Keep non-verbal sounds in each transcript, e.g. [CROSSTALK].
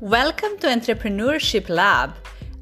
Welcome to Entrepreneurship Lab,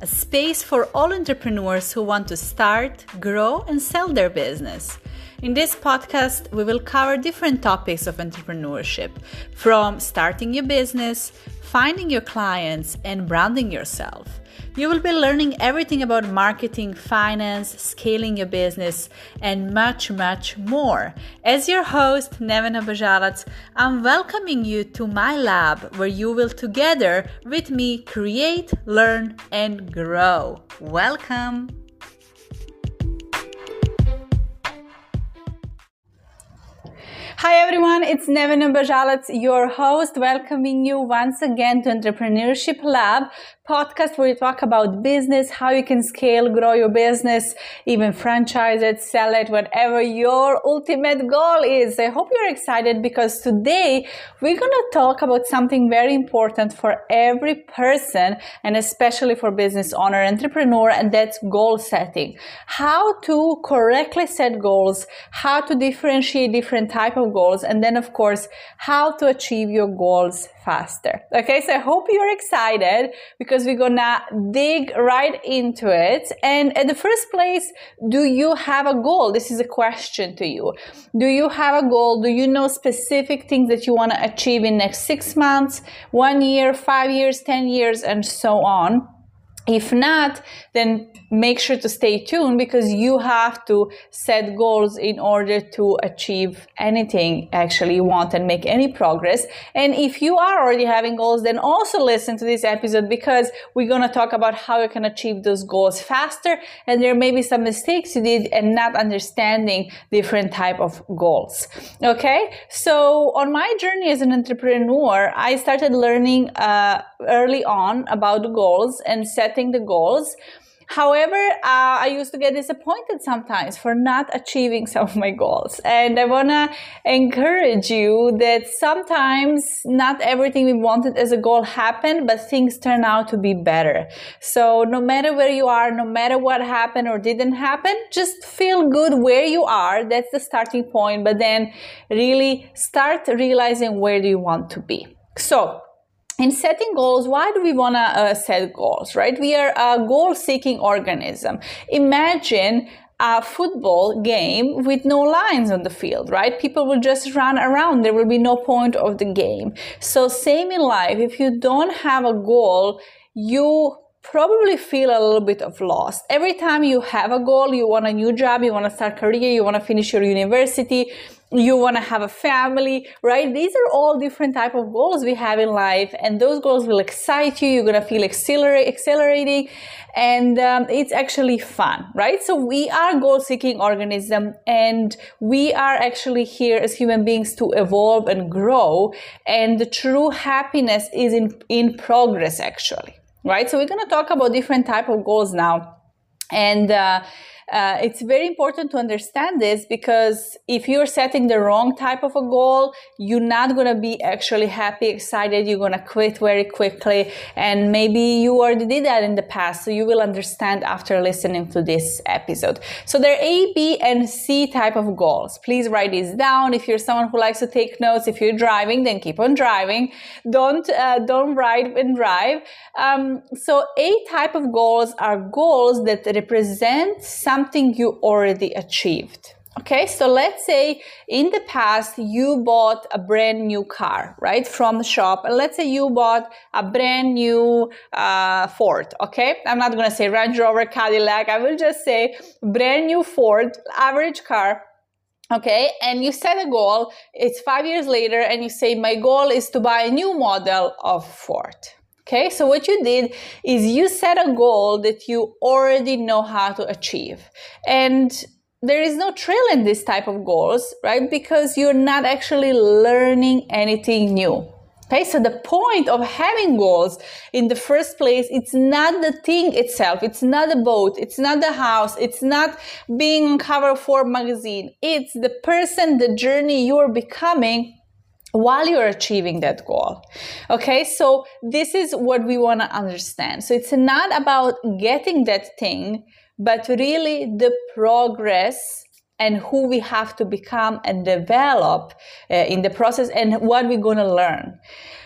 a space for all entrepreneurs who want to start, grow, and sell their business. In this podcast, we will cover different topics of entrepreneurship from starting your business, finding your clients, and branding yourself. You will be learning everything about marketing, finance, scaling your business, and much, much more. As your host, Nevena Bajalac, I'm welcoming you to my lab where you will together with me create, learn, and grow. Welcome! Hi everyone, it's Nevena Bajalac, your host, welcoming you once again to Entrepreneurship Lab, podcast where we talk about business, how you can scale, grow your business, even franchise it, sell it, whatever your ultimate goal is. I hope you're excited because today we're going to talk about something very important for every person and especially for business owner, entrepreneur, and that's goal setting. How to correctly set goals, how to differentiate different type of goals, and then of course, how to achieve your goals faster. Okay, so I hope you're excited because we're gonna dig right into it. And at the first place, do you have a goal? This is a question to you. Do you have a goal? Do you know specific things that you want to achieve in next six months, one year, five years, 10 years, and so on? If not, then make sure to stay tuned because you have to set goals in order to achieve anything actually you want and make any progress. And if you are already having goals, then also listen to this episode because we're going to talk about how you can achieve those goals faster. And there may be some mistakes you did and not understanding different type of goals. Okay. So on my journey as an entrepreneur, I started learning uh, early on about the goals and setting the goals. However, uh, I used to get disappointed sometimes for not achieving some of my goals. And I want to encourage you that sometimes not everything we wanted as a goal happened, but things turn out to be better. So no matter where you are, no matter what happened or didn't happen, just feel good where you are. That's the starting point. But then really start realizing where do you want to be. So in setting goals, why do we want to uh, set goals, right? We are a goal seeking organism. Imagine a football game with no lines on the field, right? People will just run around. There will be no point of the game. So same in life. If you don't have a goal, you probably feel a little bit of lost. Every time you have a goal, you want a new job, you want to start career, you want to finish your university, you want to have a family right? These are all different type of goals we have in life and those goals will excite you you're going to feel accelerate, accelerating and um, it's actually fun right? So we are goal seeking organism and we are actually here as human beings to evolve and grow and the true happiness is in in progress actually right? So we're going to talk about different type of goals now and uh, uh, it's very important to understand this because if you're setting the wrong type of a goal, you're not going to be actually happy, excited. You're going to quit very quickly. And maybe you already did that in the past. So you will understand after listening to this episode. So there are A, B, and C type of goals. Please write this down. If you're someone who likes to take notes, if you're driving, then keep on driving. Don't, uh, don't write and drive. Um, so A type of goals are goals that represent some something you already achieved. Okay, so let's say in the past you bought a brand new car, right, from the shop. And let's say you bought a brand new uh, Ford. Okay, I'm not gonna say Range Rover, Cadillac. I will just say brand new Ford, average car. Okay, and you set a goal. It's five years later, and you say, My goal is to buy a new model of Ford. Okay, so what you did is you set a goal that you already know how to achieve. And there is no thrill in this type of goals, right? Because you're not actually learning anything new. Okay, so the point of having goals in the first place, it's not the thing itself. It's not the boat. It's not the house. It's not being on cover for magazine. It's the person, the journey you're becoming while you're achieving that goal. Okay, so this is what we want to understand. So it's not about getting that thing, but really the progress and who we have to become and develop uh, in the process and what we're going to learn.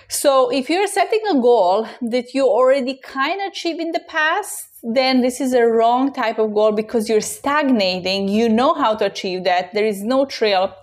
So if you're setting a goal that you already kind of achieved in the past, then this is a wrong type of goal because you're stagnating. You know how to achieve that. There is no trail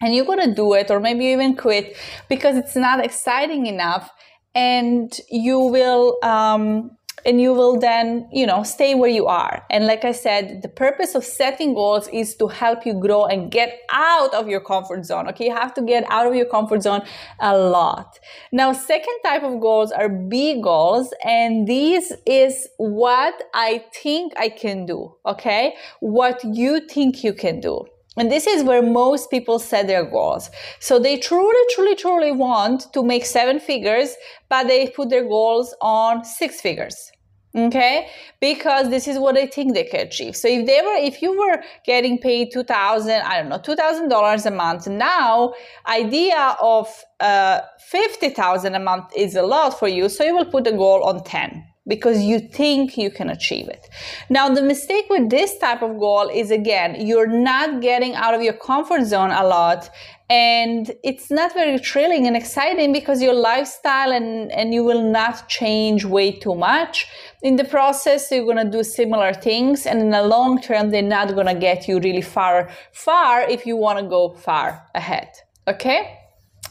and you're going to do it or maybe even quit because it's not exciting enough and you will um, and you will then you know stay where you are. And like i said the purpose of setting goals is to help you grow and get out of your comfort zone okay? You have to get out of your comfort zone a lot. Now second type of goals are big goals and this is what i think i can do okay? What you think you can do and this is where most people set their goals. So they truly, truly, truly want to make seven figures, but they put their goals on six figures. Okay, because this is what they think they can achieve. So if they were, if you were getting paid two thousand, I don't know, two thousand dollars a month, now idea of uh, fifty thousand a month is a lot for you. So you will put a goal on ten because you think you can achieve it. Now, the mistake with this type of goal is again, you're not getting out of your comfort zone a lot and it's not very thrilling and exciting because your lifestyle and, and you will not change way too much in the process you're going to do similar things and in the long term they're not going to get you really far far if you want to go far ahead okay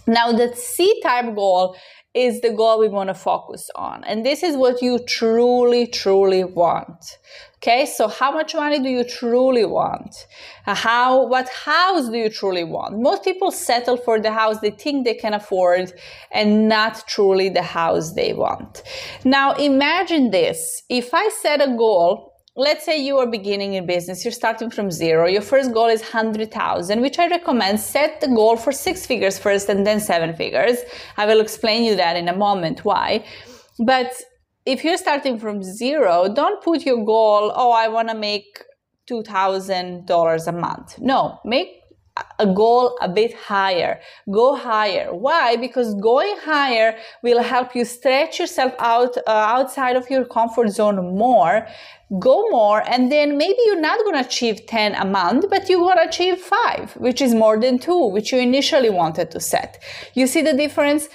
now the c type goal is the goal we want to focus on. And this is what you truly, truly want. Okay, so how much money do you truly want? How, what house do you truly want? Most people settle for the house they think they can afford and not truly the house they want. Now imagine this. If I set a goal let's say you are beginning in business you're starting from zero. Your first goal is 100000 which i recommend set the goal for six figures first and then seven figures. I will explain you that in a moment why. But if you're starting from zero don't put your goal oh i want to make $2000 a month. No make a goal a bit higher. Go higher. Why? Because going higher will help you stretch yourself out uh, outside of your comfort zone more. Go more, and then maybe you're not going to achieve 10 a month, but you're going to achieve five, which is more than two, which you initially wanted to set. You see the difference?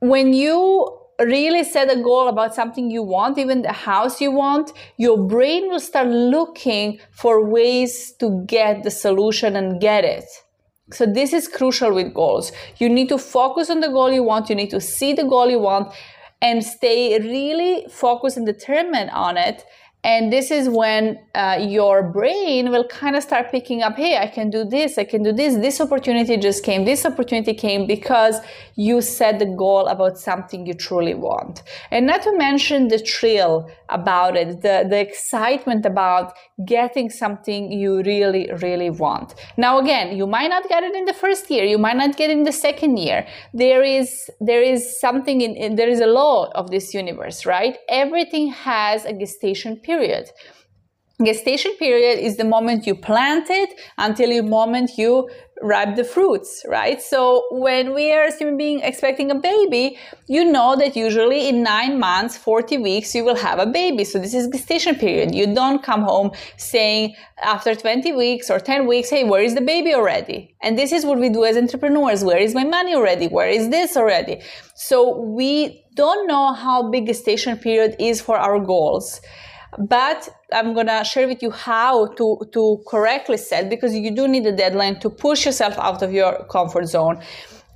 When you really set a goal about something you want, even the house you want, your brain will start looking for ways to get the solution and get it. So this is crucial with goals. You need to focus on the goal you want. You need to see the goal you want and stay really focused and determined on it and this is when uh, your brain will kind of start picking up hey i can do this i can do this this opportunity just came this opportunity came because you set the goal about something you truly want. And not to mention the thrill about it the, the excitement about getting something you really really want. Now again you might not get it in the first year you might not get it in the second year. There is there is something in, in there is a law of this universe right? Everything has a gestation period. Gestation period is the moment you plant it until the moment you ripe the fruits, right? So when we are human being expecting a baby, you know that usually in nine months, 40 weeks, you will have a baby. So this is gestation period. You don't come home saying after 20 weeks or 10 weeks, hey, where is the baby already? And this is what we do as entrepreneurs. Where is my money already? Where is this already? So we don't know how big gestation period is for our goals but i'm going to share with you how to, to correctly set because you do need a deadline to push yourself out of your comfort zone.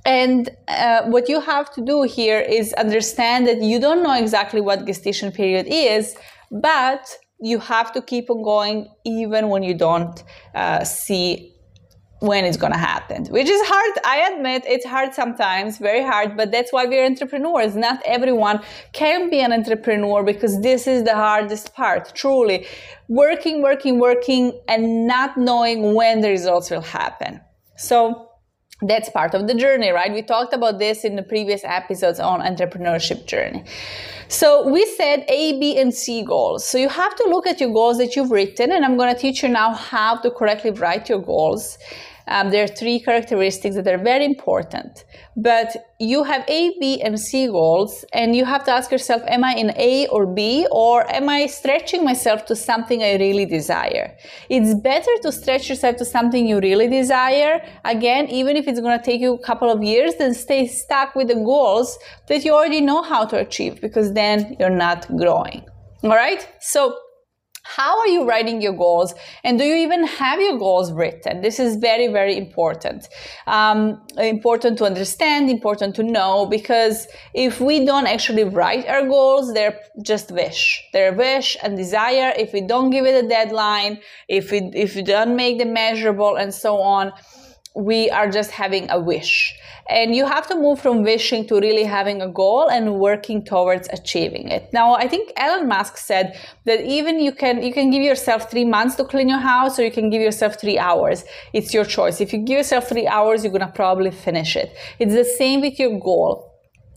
And uh, what you have to do here is understand that you don't know exactly what gestation period is but you have to keep on going even when you don't uh, see when it's going to happen, which is hard. I admit it's hard sometimes, very hard, but that's why we're entrepreneurs. Not everyone can be an entrepreneur because this is the hardest part, truly. Working, working, working, and not knowing when the results will happen. So, that's part of the journey, right? We talked about this in the previous episodes on entrepreneurship journey. So we said A, B, and C goals. So you have to look at your goals that you've written, and I'm going to teach you now how to correctly write your goals Um, there are three characteristics that are very important. But you have A, B, and C goals, and you have to ask yourself, am I in A or B, or am I stretching myself to something I really desire? It's better to stretch yourself to something you really desire, again, even if it's going to take you a couple of years, than stay stuck with the goals that you already know how to achieve, because then you're not growing. All right? So, how are you writing your goals? And do you even have your goals written? This is very very important. Um, important to understand important to know because if we don't actually write our goals they're just wish. They're wish and desire. If we don't give it a deadline if we if we don't make them measurable and so on we are just having a wish. And you have to move from wishing to really having a goal and working towards achieving it. Now, I think Elon Musk said that even you can you can give yourself 3 months to clean your house or you can give yourself 3 hours. It's your choice. If you give yourself 3 hours, you're going to probably finish it. It's the same with your goal.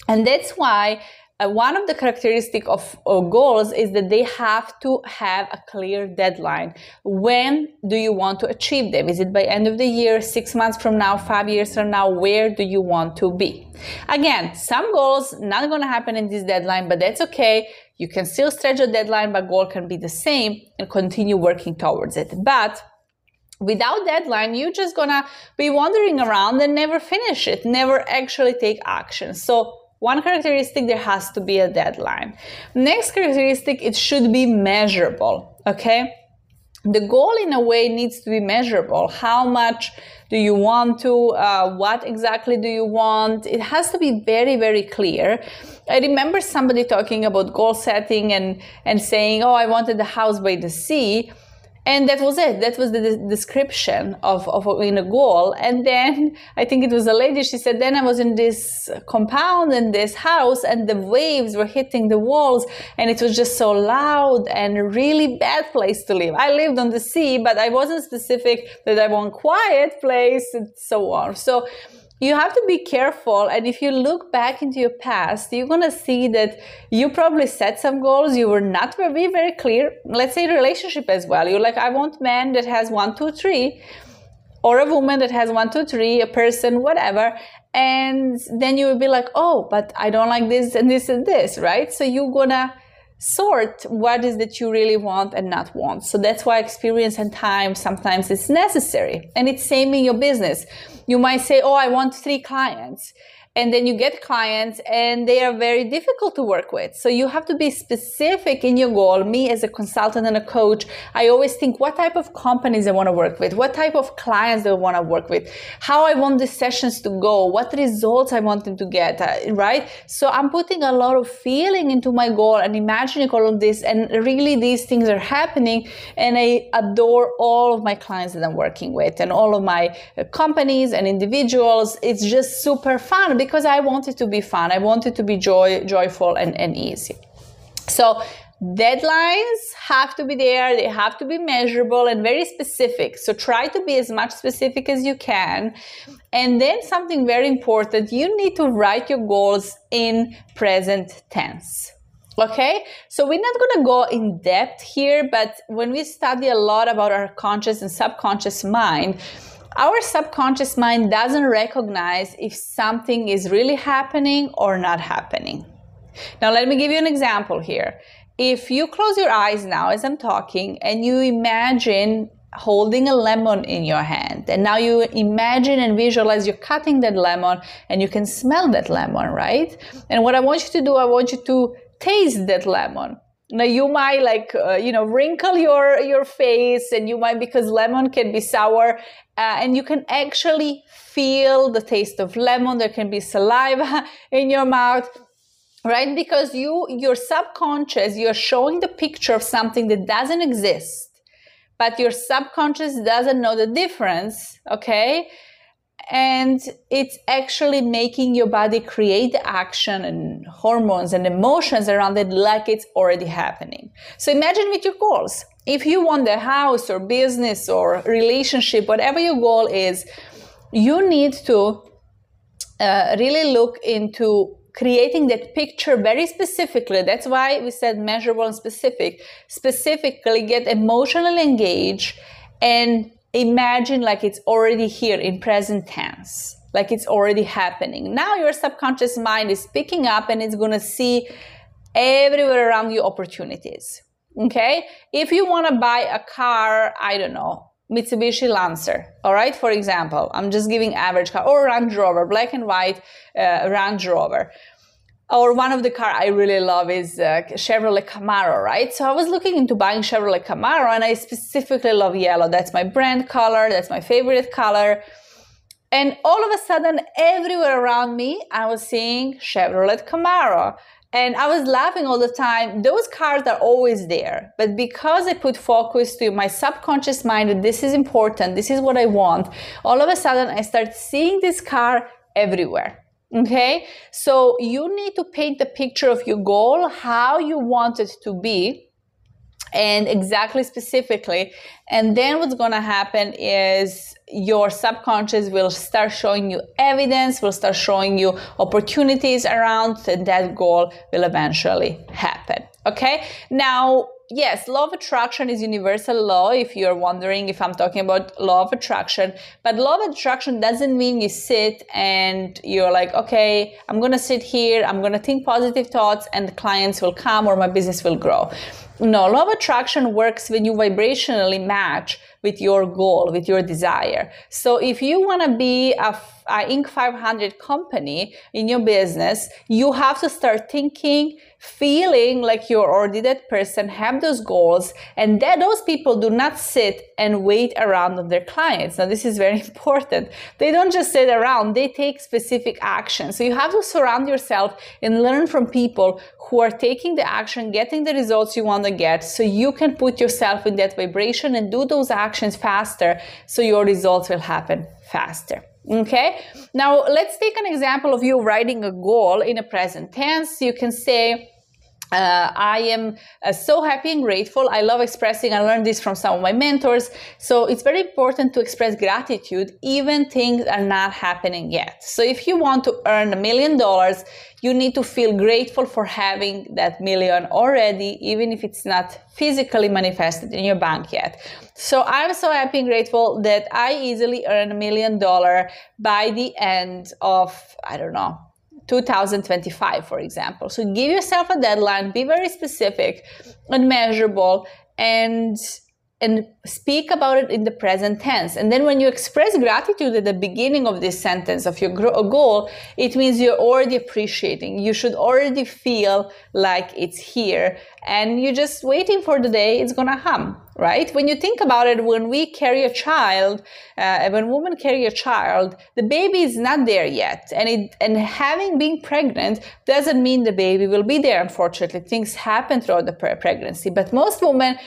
And that's why uh, one of the characteristic of, goals is that they have to have a clear deadline. When do you want to achieve them? Is it by end of the year six months from now five years from now? Where do you want to be? Again some goals not going to happen in this deadline but that's okay. You can still stretch the deadline but goal can be the same and continue working towards it. But without deadline you're just gonna be wandering around and never finish it never actually take action. So one characteristic, there has to be a deadline. Next characteristic, it should be measurable, okay? The goal, in a way, needs to be measurable. How much do you want to? Uh, what exactly do you want? It has to be very, very clear. I remember somebody talking about goal setting and, and saying, Oh, I wanted a house by the sea and that was it. That was the description of, of in a goal and then i think it was a lady she said then i was in this compound in this house and the waves were hitting the walls and it was just so loud and really bad place to live. I lived on the sea but i wasn't specific that i want quiet place and so on. So you have to be careful and if you look back into your past you're going to see that you probably set some goals you were not very very clear. Let's say relationship as well. You're like i want man that has one two three or a woman that has one two three a person whatever. And then you will be like oh but i don't like this and this and this right? So you're gonna sort what is that you really want and not want. So that's why experience and time sometimes is necessary. And it's same in your business. You might say, "Oh, I want 3 clients." And then you get clients and they are very difficult to work with. So you have to be specific in your goal. Me as a consultant and a coach, I always think what type of companies I want to work with, what type of clients I want to work with, how I want the sessions to go, what results I want them to get, uh, right? So I'm putting a lot of feeling into my goal and imagining all of this and really these things are happening and I adore all of my clients that I'm working with and all of my uh, companies and individuals. It's just super fun because I want it to be fun. I want it to be joy, joyful and, and easy. So deadlines have to be there. They have to be measurable and very specific. So try to be as much specific as you can. And then something very important, you need to write your goals in present tense. Okay, so we're not going to go in depth here, but when we study a lot about our conscious and subconscious mind, our subconscious mind doesn't recognize if something is really happening or not happening. Now, let me give you an example here. If you close your eyes now as I'm talking and you imagine holding a lemon in your hand, and now you imagine and visualize you're cutting that lemon and you can smell that lemon, right? And what I want you to do, I want you to taste that lemon now you might like uh, you know wrinkle your your face and you might because lemon can be sour uh, and you can actually feel the taste of lemon. There can be saliva [LAUGHS] in your mouth right? Because you your subconscious you're showing the picture of something that doesn't exist but your subconscious doesn't know the difference okay and it's actually making your body create action and hormones and emotions around it like it's already happening. So imagine with your goals. If you want a house or business or relationship, whatever your goal is, you need to uh, really look into creating that picture very specifically. That's why we said measurable and specific. Specifically, get emotionally engaged and imagine like it's already here in present tense, like it's already happening. Now your subconscious mind is picking up and it's going to see everywhere around you opportunities. Okay? If you want to buy a car, I don't know, Mitsubishi Lancer, all right, for example, I'm just giving average car, or Range Rover, black and white uh, Range Rover. Or one of the car I really love is uh, Chevrolet Camaro, right? So I was looking into buying Chevrolet Camaro, and I specifically love yellow. That's my brand color. That's my favorite color. And all of a sudden, everywhere around me, I was seeing Chevrolet Camaro. And I was laughing all the time. Those cars are always there. But because I put focus to my subconscious mind that this is important, this is what I want, all of a sudden I start seeing this car everywhere. Okay? So you need to paint the picture of your goal, how you want it to be and exactly specifically. And then what's going to happen is your subconscious will start showing you evidence, will start showing you opportunities around, and that goal will eventually happen. Okay. Now, yes, law of attraction is universal law. If you're wondering if I'm talking about law of attraction, but law of attraction doesn't mean you sit and you're like, okay, I'm going to sit here, I'm going to think positive thoughts, and clients will come or my business will grow. No, law of attraction works when you vibrationally match with your goal, with your desire. So if you want to be a, a Inc. 500 company in your business, you have to start thinking, feeling like you're already that person, have those goals, and that those people do not sit and wait around on their clients. Now, this is very [LAUGHS] important. They don't just sit around, they take specific action. So you have to surround yourself and learn from people who are taking the action, getting the results you want to get, so you can put yourself in that vibration and do those actions faster so your results will happen faster. Okay, now let's take an example of you writing a goal in a present tense. You can say, uh, I am uh, so happy and grateful. I love expressing. I learned this from some of my mentors. So it's very important to express gratitude, even things are not happening yet. So if you want to earn a million dollars, you need to feel grateful for having that million already, even if it's not physically manifested in your bank yet. So I'm so happy and grateful that I easily earn a million dollar by the end of, I don't know, 2025, for example. So give yourself a deadline, be very specific and measurable, and and speak about it in the present tense. And then when you express gratitude at the beginning of this sentence of your goal, it means you're already appreciating. You should already feel like it's here and you're just waiting for the day it's gonna hum, right? When you think about it, when we carry a child, uh, when women carry a child, the baby is not there yet. And it, and having been pregnant doesn't mean the baby will be there, unfortunately. Things happen throughout the pregnancy. But most women,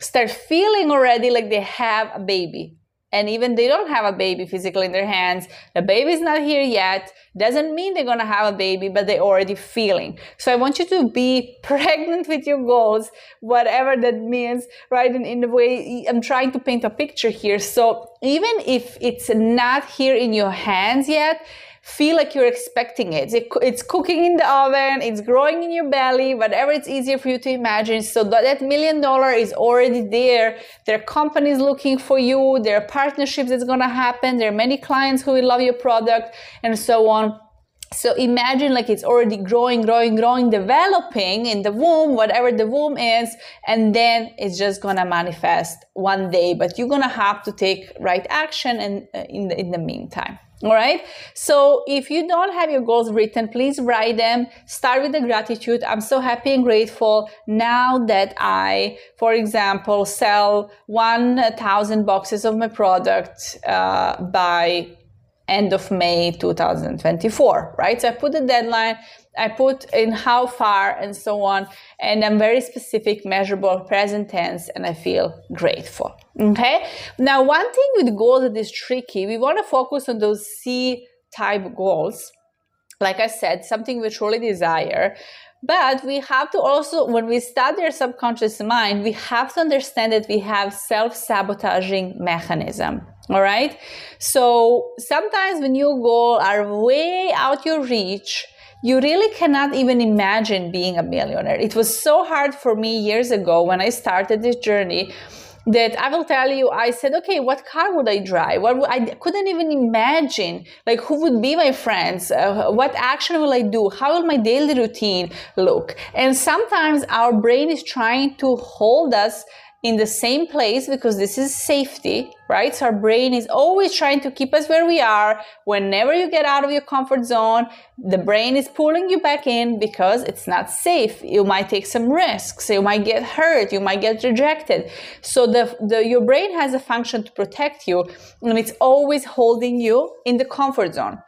start feeling already like they have a baby and even they don't have a baby physically in their hands. The baby's not here yet. Doesn't mean they're going to have a baby but they're already feeling. So i want you to be [LAUGHS] pregnant with your goals whatever that means right? In, in the way i'm trying to paint a picture here. So even if it's not here in your hands yet feel like you're expecting it. It's cooking in the oven, it's growing in your belly, whatever it's easier for you to imagine. So that million dollar is already there. There are companies looking for you, there are partnerships that's gonna happen, there are many clients who will love your product, and so on. So imagine like it's already growing, growing, growing, developing in the womb, whatever the womb is, and then it's just gonna manifest one day. But you're gonna have to take right action and uh, in the in the meantime. All right. So if you don't have your goals written, please write them. Start with the gratitude. I'm so happy and grateful now that I, for example, sell 1,000 boxes of my product uh, by end of May 2024, right? So I put the deadline, I put in how far and so on, and I'm very specific, measurable, present tense, and I feel grateful. Okay. Now, one thing with goals that is tricky, we want to focus on those C type goals. Like I said, something we truly desire. But we have to also, when we study our subconscious mind, we have to understand that we have self sabotaging mechanism. All right. So sometimes when your goals are way out your reach, you really cannot even imagine being a millionaire. It was so hard for me years ago when I started this journey that I will tell you, I said, okay, what car would I drive? What would, I couldn't even imagine, like, who would be my friends? Uh, what action will I do? How will my daily routine look? And sometimes our brain is trying to hold us in the same place because this is safety, right? So our brain is always trying to keep us where we are. Whenever you get out of your comfort zone, the brain is pulling you back in because it's not safe. You might take some risks. You might get hurt. You might get rejected. So the, the your brain has a function to protect you and it's always holding you in the comfort zone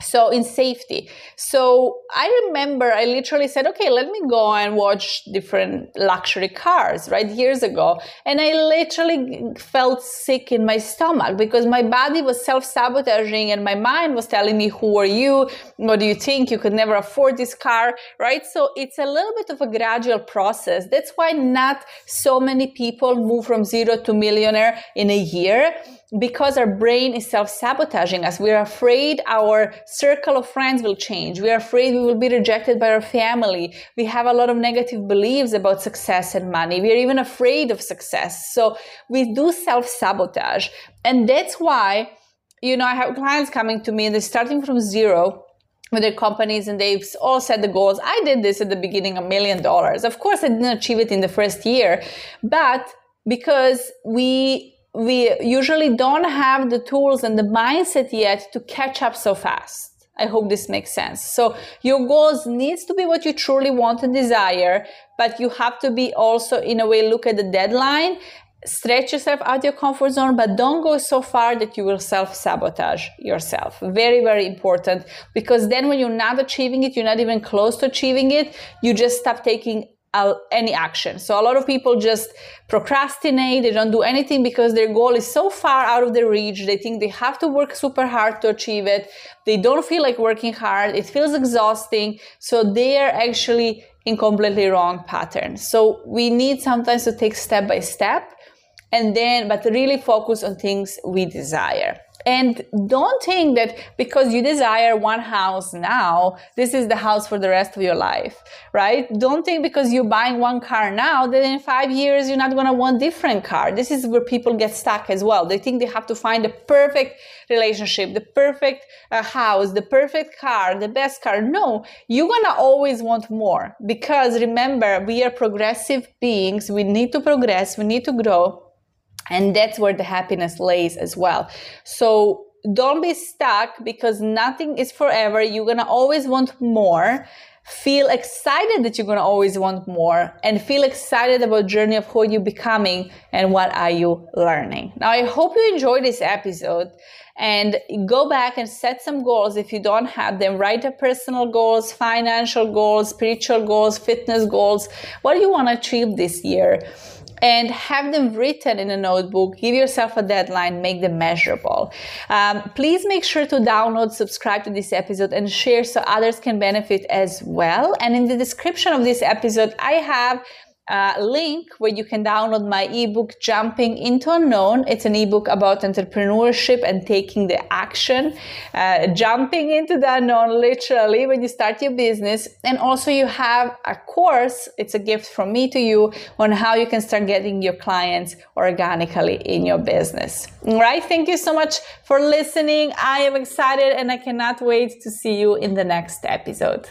so in safety. So i remember i literally said okay let me go and watch different luxury cars right years ago. And i literally felt sick in my stomach because my body was self-sabotaging and my mind was telling me who are you? What do you think? You could never afford this car right? So it's a little bit of a gradual process. That's why not so many people move from zero to millionaire in a year because our brain is self-sabotaging us. We're afraid our circle of friends will change. We're afraid we will be rejected by our family. We have a lot of negative beliefs about success and money. We're even afraid of success. So we do self-sabotage. And that's why you know i have clients coming to me and they're starting from zero with their companies and they've all set the goals. I did this at the beginning a million dollars. Of course i didn't achieve it in the first year but because we we usually don't have the tools and the mindset yet to catch up so fast. I hope this makes sense. So your goals needs to be what you truly want and desire, but you have to be also in a way look at the deadline, stretch yourself out your comfort zone, but don't go so far that you will self-sabotage yourself. Very, very important because then when you're not achieving it, you're not even close to achieving it, you just stop taking any action. So a lot of people just procrastinate, they don't do anything because their goal is so far out of their reach. They think they have to work super hard to achieve it. They don't feel like working hard. It feels exhausting. So they are actually in completely wrong pattern. So we need sometimes to take step by step and then but really focus on things we desire. And don't think that because you desire one house now, this is the house for the rest of your life, right? Don't think because you're buying one car now that in five years you're not going to want different car. This is where people get stuck as well. They think they have to find the perfect relationship, the perfect uh, house, the perfect car, the best car. No, you're going to always want more because remember, we are progressive beings. We need to progress. We need to grow and that's where the happiness lays as well. So don't be stuck because nothing is forever. You're going to always want more. Feel excited that you're going to always want more and feel excited about journey of who you're becoming and what are you learning. Now, I hope you enjoyed this episode and go back and set some goals if you don't have them. Write a personal goals, financial goals, spiritual goals, fitness goals. What do you want to achieve this year? And have them written in a notebook. Give yourself a deadline, make them measurable. Um, please make sure to download, subscribe to this episode, and share so others can benefit as well. And in the description of this episode, I have link where you can download my ebook jumping into unknown. It's an ebook about entrepreneurship and taking the action uh, jumping into the unknown literally when you start your business. And also you have a course it's a gift from me to you on how you can start getting your clients organically in your business. All right thank you so much for listening. I am excited and i cannot wait to see you in the next episode